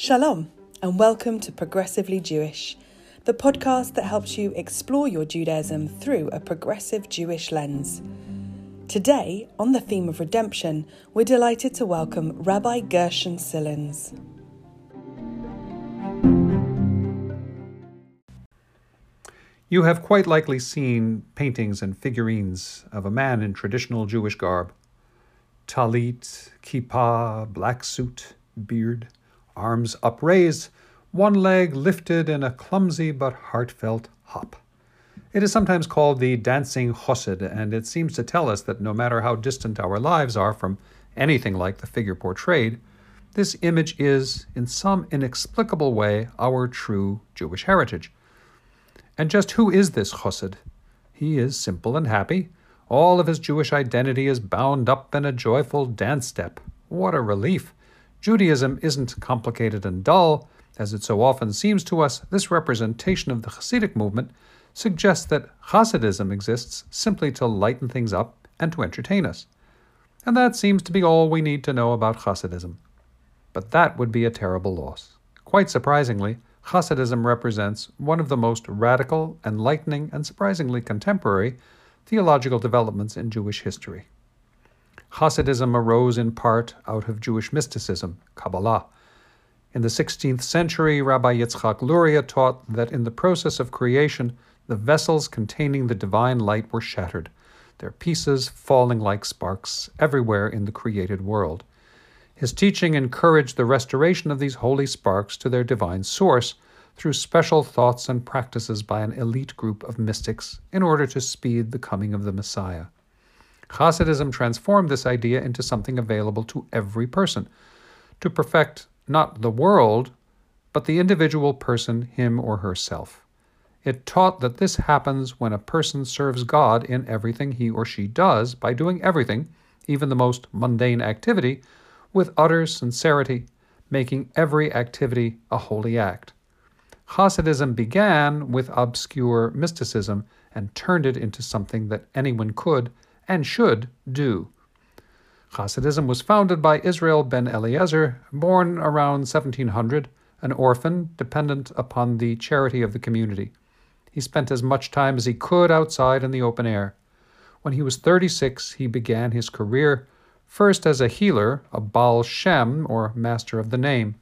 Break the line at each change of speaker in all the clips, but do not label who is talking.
Shalom, and welcome to Progressively Jewish, the podcast that helps you explore your Judaism through a progressive Jewish lens. Today, on the theme of redemption, we're delighted to welcome Rabbi Gershon Silins.
You have quite likely seen paintings and figurines of a man in traditional Jewish garb talit, kippah, black suit, beard, arms upraised, one leg lifted in a clumsy but heartfelt hop. It is sometimes called the dancing chassid, and it seems to tell us that no matter how distant our lives are from anything like the figure portrayed, this image is, in some inexplicable way, our true Jewish heritage. And just who is this chassid? He is simple and happy. All of his Jewish identity is bound up in a joyful dance step. What a relief! Judaism isn't complicated and dull, as it so often seems to us. This representation of the Hasidic movement suggests that Hasidism exists simply to lighten things up and to entertain us. And that seems to be all we need to know about Hasidism. But that would be a terrible loss. Quite surprisingly, Hasidism represents one of the most radical, enlightening, and surprisingly contemporary theological developments in Jewish history. Hasidism arose in part out of Jewish mysticism, Kabbalah. In the 16th century, Rabbi Yitzchak Luria taught that in the process of creation, the vessels containing the divine light were shattered, their pieces falling like sparks everywhere in the created world. His teaching encouraged the restoration of these holy sparks to their divine source through special thoughts and practices by an elite group of mystics in order to speed the coming of the Messiah. Hasidism transformed this idea into something available to every person, to perfect not the world, but the individual person, him or herself. It taught that this happens when a person serves God in everything he or she does by doing everything, even the most mundane activity, with utter sincerity, making every activity a holy act. Hasidism began with obscure mysticism and turned it into something that anyone could and should do. Hasidism was founded by Israel ben Eliezer, born around 1700, an orphan dependent upon the charity of the community. He spent as much time as he could outside in the open air. When he was 36, he began his career First, as a healer, a Baal Shem, or master of the name,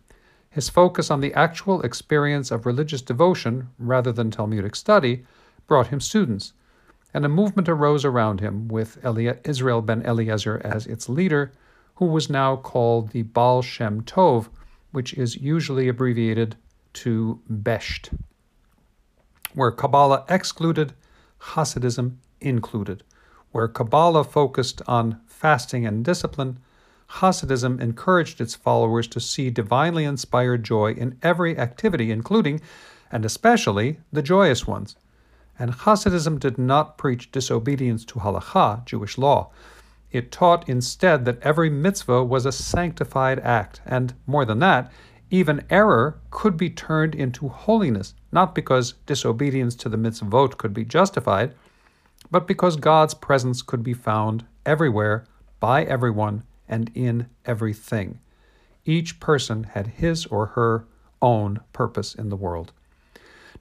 his focus on the actual experience of religious devotion rather than Talmudic study brought him students, and a movement arose around him with Israel ben Eliezer as its leader, who was now called the Baal Shem Tov, which is usually abbreviated to Besht. Where Kabbalah excluded, Hasidism included. Where Kabbalah focused on fasting, and discipline, Hasidism encouraged its followers to see divinely inspired joy in every activity, including, and especially, the joyous ones. And Hasidism did not preach disobedience to halacha, Jewish law. It taught instead that every mitzvah was a sanctified act, and more than that, even error could be turned into holiness, not because disobedience to the mitzvot could be justified, but because God's presence could be found everywhere, by everyone, and in everything. Each person had his or her own purpose in the world.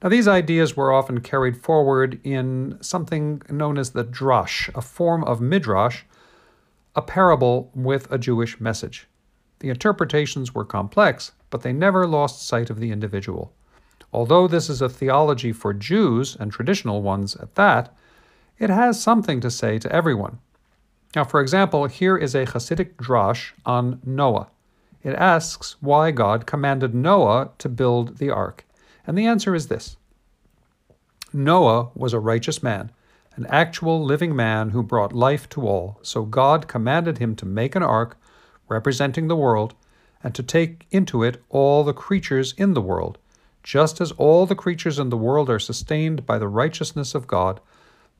Now, these ideas were often carried forward in something known as the drash, a form of midrash, a parable with a Jewish message. The interpretations were complex, but they never lost sight of the individual. Although this is a theology for Jews, and traditional ones at that, it has something to say to everyone. Now, for example, here is a Hasidic drash on Noah. It asks why God commanded Noah to build the ark. And the answer is this Noah was a righteous man, an actual living man who brought life to all. So God commanded him to make an ark representing the world and to take into it all the creatures in the world. Just as all the creatures in the world are sustained by the righteousness of God,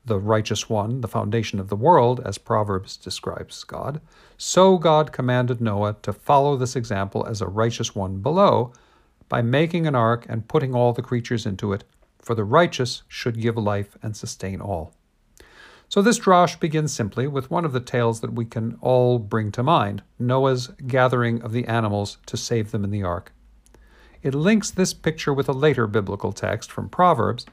the righteous one, the foundation of the world, as Proverbs describes God, so God commanded Noah to follow this example as a righteous one below by making an ark and putting all the creatures into it, for the righteous should give life and sustain all. So this drash begins simply with one of the tales that we can all bring to mind Noah's gathering of the animals to save them in the ark. It links this picture with a later biblical text from Proverbs,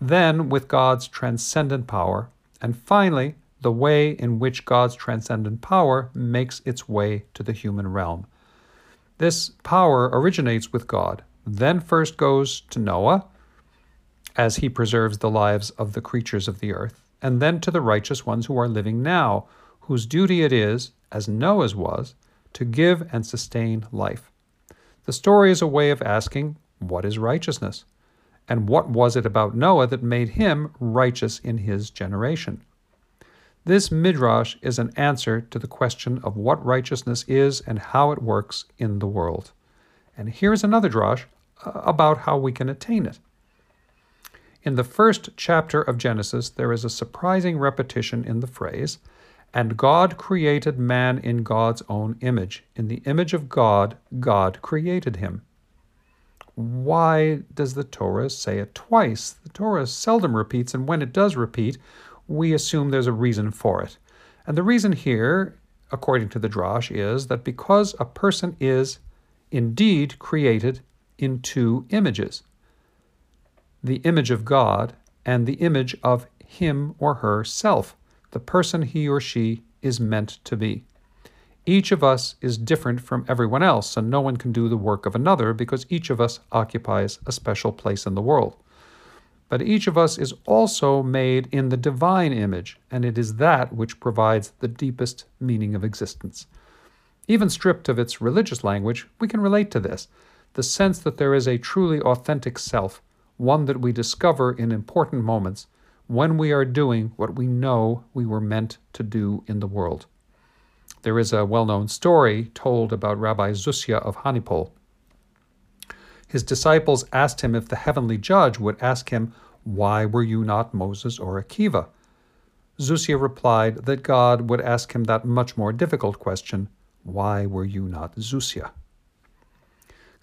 then with God's transcendent power, and finally, the way in which God's transcendent power makes its way to the human realm. This power originates with God, then first goes to Noah, as he preserves the lives of the creatures of the earth, and then to the righteous ones who are living now, whose duty it is, as Noah's was, to give and sustain life. The story is a way of asking, What is righteousness? And what was it about Noah that made him righteous in his generation? This midrash is an answer to the question of what righteousness is and how it works in the world. And here's another drash uh, about how we can attain it. In the first chapter of Genesis, there is a surprising repetition in the phrase, and God created man in God's own image. In the image of God, God created him. Why does the Torah say it twice? The Torah seldom repeats, and when it does repeat, we assume there's a reason for it. And the reason here, according to the Drash, is that because a person is indeed created in two images the image of God and the image of him or herself, the person he or she is meant to be. Each of us is different from everyone else, and no one can do the work of another because each of us occupies a special place in the world. But each of us is also made in the divine image, and it is that which provides the deepest meaning of existence. Even stripped of its religious language, we can relate to this the sense that there is a truly authentic self, one that we discover in important moments when we are doing what we know we were meant to do in the world. There is a well known story told about Rabbi Zusia of Hanipol his disciples asked him if the heavenly judge would ask him, Why were you not Moses or Akiva? Zusia replied that God would ask him that much more difficult question, Why were you not Zusia?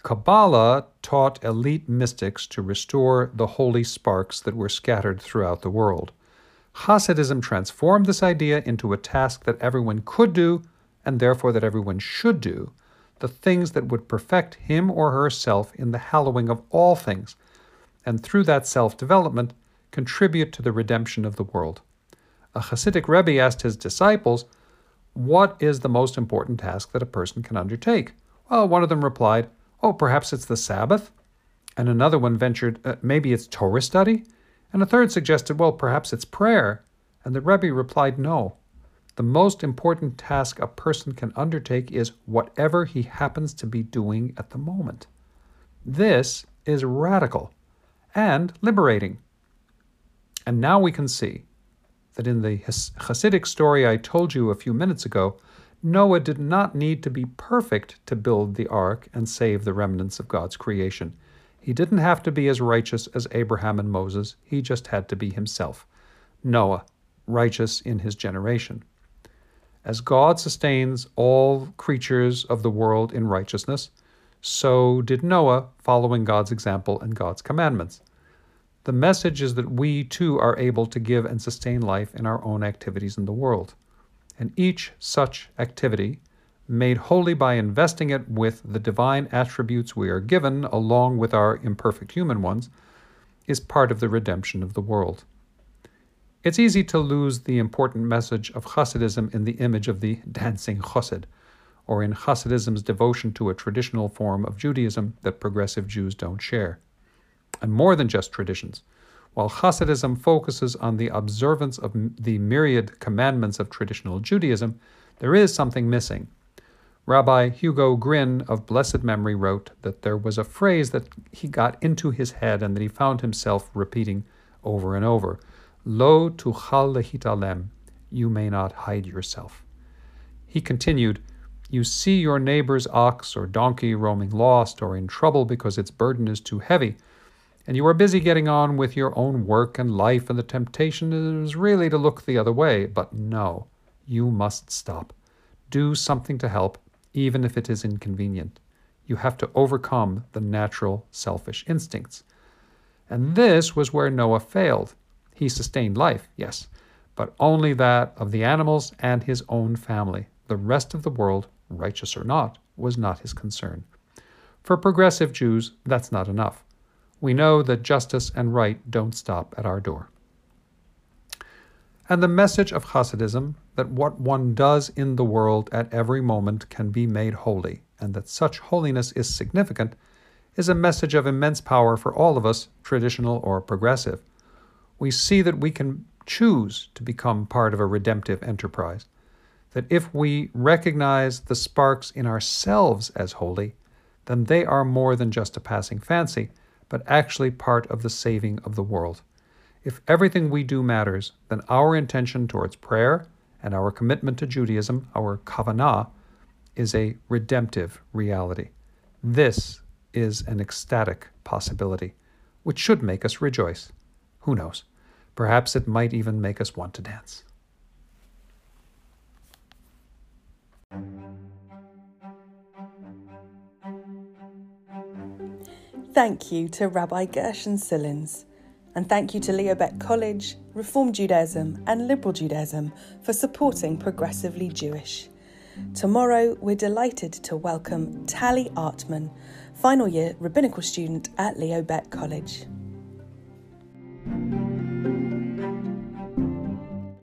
Kabbalah taught elite mystics to restore the holy sparks that were scattered throughout the world. Hasidism transformed this idea into a task that everyone could do, and therefore that everyone should do, the things that would perfect him or herself in the hallowing of all things, and through that self development, contribute to the redemption of the world. A Hasidic Rebbe asked his disciples, What is the most important task that a person can undertake? Well, one of them replied, Oh, perhaps it's the Sabbath. And another one ventured, uh, Maybe it's Torah study. And a third suggested, Well, perhaps it's prayer. And the Rebbe replied, No, the most important task a person can undertake is whatever he happens to be doing at the moment. This is radical and liberating. And now we can see that in the Hasidic story I told you a few minutes ago, Noah did not need to be perfect to build the ark and save the remnants of God's creation. He didn't have to be as righteous as Abraham and Moses, he just had to be himself. Noah, righteous in his generation. As God sustains all creatures of the world in righteousness, so did Noah, following God's example and God's commandments. The message is that we too are able to give and sustain life in our own activities in the world. And each such activity, made holy by investing it with the divine attributes we are given, along with our imperfect human ones, is part of the redemption of the world. It's easy to lose the important message of Hasidism in the image of the dancing Chassid, or in Hasidism's devotion to a traditional form of Judaism that progressive Jews don't share. And more than just traditions. While Hasidism focuses on the observance of the myriad commandments of traditional Judaism, there is something missing. Rabbi Hugo Gryn of blessed memory wrote that there was a phrase that he got into his head and that he found himself repeating over and over Lo tuchal lehitalem, you may not hide yourself. He continued, You see your neighbor's ox or donkey roaming lost or in trouble because its burden is too heavy, and you are busy getting on with your own work and life, and the temptation is really to look the other way. But no, you must stop. Do something to help, even if it is inconvenient. You have to overcome the natural selfish instincts. And this was where Noah failed. He sustained life, yes, but only that of the animals and his own family. The rest of the world, righteous or not, was not his concern. For progressive Jews, that's not enough. We know that justice and right don't stop at our door. And the message of Hasidism that what one does in the world at every moment can be made holy, and that such holiness is significant, is a message of immense power for all of us, traditional or progressive. We see that we can choose to become part of a redemptive enterprise, that if we recognize the sparks in ourselves as holy, then they are more than just a passing fancy, but actually part of the saving of the world. If everything we do matters, then our intention towards prayer and our commitment to Judaism, our kavanah, is a redemptive reality. This is an ecstatic possibility, which should make us rejoice. Who knows? Perhaps it might even make us want to dance.
Thank you to Rabbi Gershon Silins. And thank you to Leo Baeck College, Reform Judaism, and Liberal Judaism for supporting Progressively Jewish. Tomorrow, we're delighted to welcome Tally Artman, final year rabbinical student at Leo Baeck College.